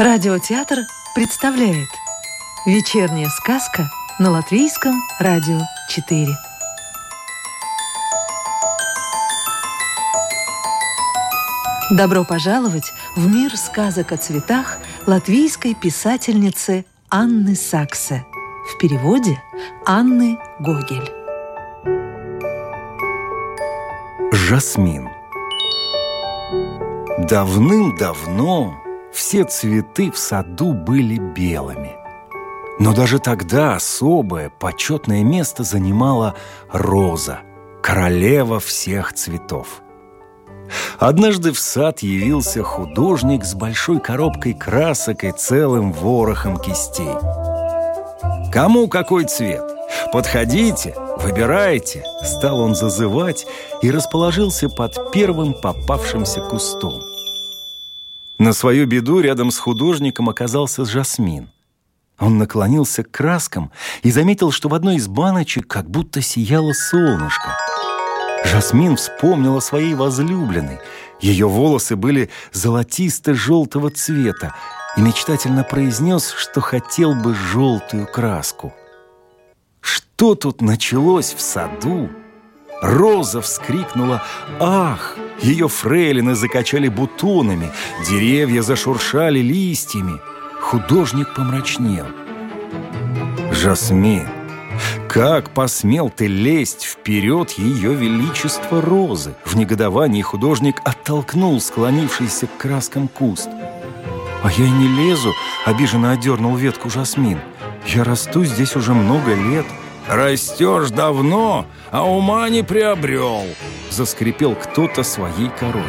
Радиотеатр представляет Вечерняя сказка на Латвийском радио 4 Добро пожаловать в мир сказок о цветах латвийской писательницы Анны Саксе. В переводе Анны Гогель. Жасмин. Давным-давно все цветы в саду были белыми. Но даже тогда особое, почетное место занимала роза, королева всех цветов. Однажды в сад явился художник с большой коробкой красок и целым ворохом кистей. «Кому какой цвет? Подходите, выбирайте!» Стал он зазывать и расположился под первым попавшимся кустом. На свою беду рядом с художником оказался Жасмин. Он наклонился к краскам и заметил, что в одной из баночек как будто сияло солнышко. Жасмин вспомнила о своей возлюбленной. Ее волосы были золотисто-желтого цвета и мечтательно произнес, что хотел бы желтую краску. Что тут началось в саду? Роза вскрикнула «Ах!» Ее фрейлины закачали бутонами, деревья зашуршали листьями. Художник помрачнел. «Жасмин, как посмел ты лезть вперед ее величество розы?» В негодовании художник оттолкнул склонившийся к краскам куст. «А я и не лезу», — обиженно одернул ветку Жасмин. «Я расту здесь уже много лет». «Растешь давно, а ума не приобрел», — заскрипел кто-то своей корой.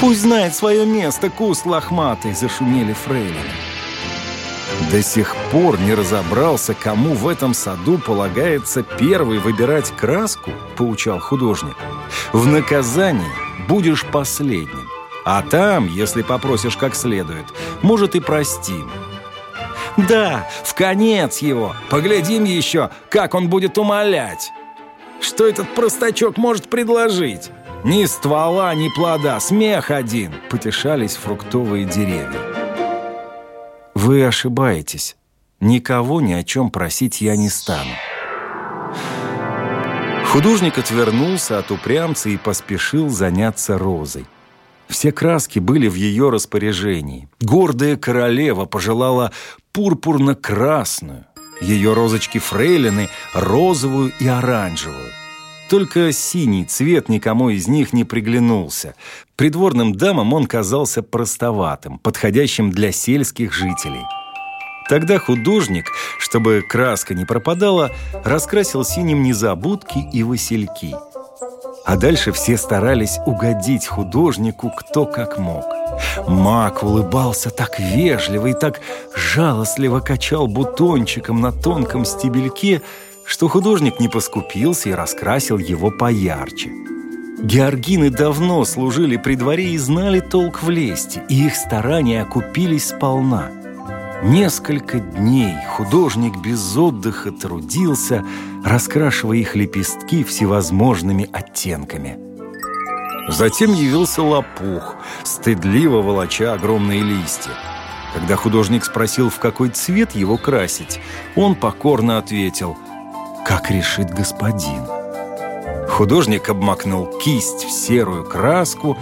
«Пусть знает свое место, куст лохматый», — зашумели фрейлины. До сих пор не разобрался, кому в этом саду полагается первый выбирать краску, поучал художник. В наказании будешь последним. А там, если попросишь как следует, может и простим. Да, в конец его. Поглядим еще, как он будет умолять. Что этот простачок может предложить? Ни ствола, ни плода, смех один. Потешались фруктовые деревья. Вы ошибаетесь. Никого ни о чем просить я не стану. Художник отвернулся от упрямца и поспешил заняться розой. Все краски были в ее распоряжении. Гордая королева пожелала пурпурно-красную, ее розочки фрейлины – розовую и оранжевую. Только синий цвет никому из них не приглянулся. Придворным дамам он казался простоватым, подходящим для сельских жителей. Тогда художник, чтобы краска не пропадала, раскрасил синим незабудки и васильки – а дальше все старались угодить художнику кто как мог. Мак улыбался так вежливо и так жалостливо качал бутончиком на тонком стебельке, что художник не поскупился и раскрасил его поярче. Георгины давно служили при дворе и знали толк в лести, и их старания окупились сполна – Несколько дней художник без отдыха трудился, раскрашивая их лепестки всевозможными оттенками. Затем явился лопух, стыдливо волоча огромные листья. Когда художник спросил, в какой цвет его красить, он покорно ответил «Как решит господин». Художник обмакнул кисть в серую краску,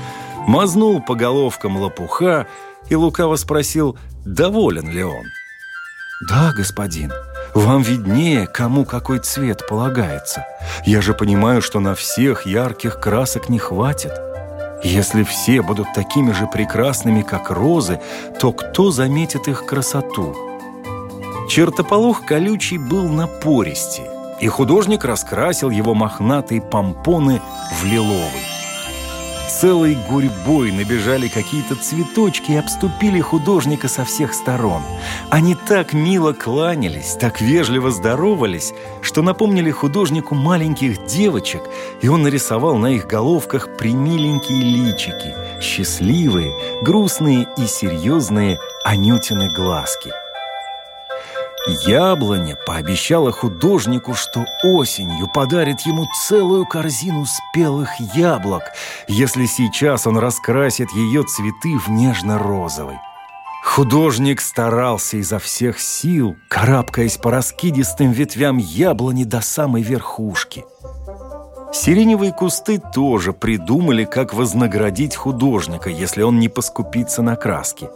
мазнул по головкам лопуха и лукаво спросил, доволен ли он. «Да, господин, вам виднее, кому какой цвет полагается. Я же понимаю, что на всех ярких красок не хватит. Если все будут такими же прекрасными, как розы, то кто заметит их красоту?» Чертополох колючий был напористее, и художник раскрасил его мохнатые помпоны в лиловый. Целой гурьбой набежали какие-то цветочки и обступили художника со всех сторон. Они так мило кланялись, так вежливо здоровались, что напомнили художнику маленьких девочек, и он нарисовал на их головках примиленькие личики, счастливые, грустные и серьезные Анютины глазки – Яблоня пообещала художнику, что осенью подарит ему целую корзину спелых яблок, если сейчас он раскрасит ее цветы в нежно-розовый. Художник старался изо всех сил, карабкаясь по раскидистым ветвям яблони до самой верхушки. Сиреневые кусты тоже придумали, как вознаградить художника, если он не поскупится на краски.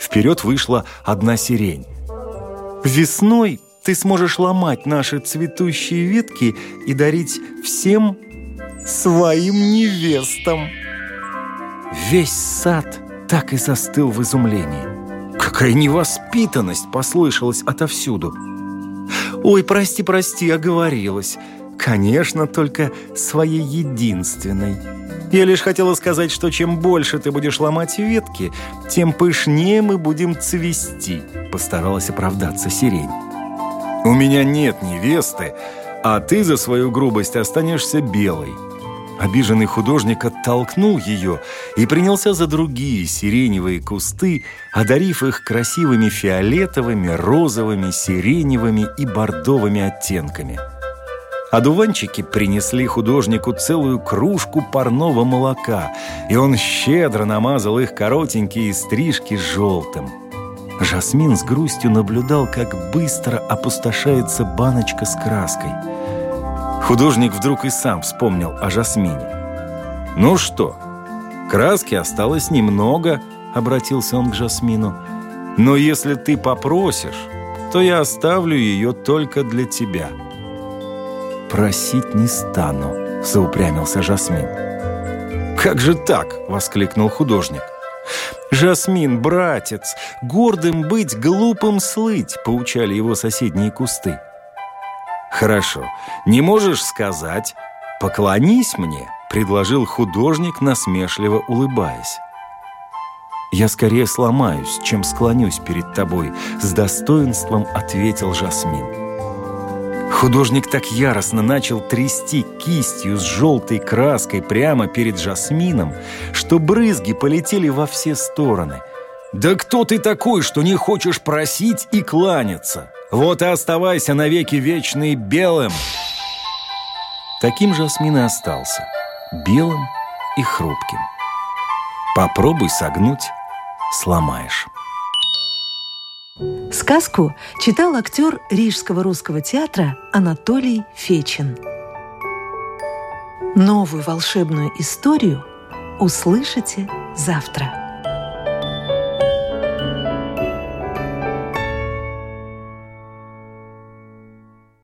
Вперед вышла одна сирень. «Весной ты сможешь ломать наши цветущие ветки и дарить всем своим невестам». Весь сад так и застыл в изумлении. Какая невоспитанность послышалась отовсюду. «Ой, прости, прости, оговорилась. Конечно, только своей единственной. Я лишь хотела сказать, что чем больше ты будешь ломать ветки, тем пышнее мы будем цвести», постаралась оправдаться сирень. «У меня нет невесты, а ты за свою грубость останешься белой», Обиженный художник оттолкнул ее и принялся за другие сиреневые кусты, одарив их красивыми фиолетовыми, розовыми, сиреневыми и бордовыми оттенками. Одуванчики принесли художнику целую кружку парного молока, и он щедро намазал их коротенькие стрижки желтым. Жасмин с грустью наблюдал, как быстро опустошается баночка с краской – Художник вдруг и сам вспомнил о Жасмине. «Ну что, краски осталось немного», — обратился он к Жасмину. «Но если ты попросишь, то я оставлю ее только для тебя». «Просить не стану», — заупрямился Жасмин. «Как же так?» — воскликнул художник. «Жасмин, братец, гордым быть, глупым слыть», — поучали его соседние кусты. «Хорошо. Не можешь сказать? Поклонись мне», — предложил художник, насмешливо улыбаясь. «Я скорее сломаюсь, чем склонюсь перед тобой», — с достоинством ответил Жасмин. Художник так яростно начал трясти кистью с желтой краской прямо перед Жасмином, что брызги полетели во все стороны. «Да кто ты такой, что не хочешь просить и кланяться?» Вот и оставайся навеки вечный белым. Таким же Асмин и остался, белым и хрупким. Попробуй согнуть, сломаешь. Сказку читал актер Рижского русского театра Анатолий Фечин. Новую волшебную историю услышите завтра.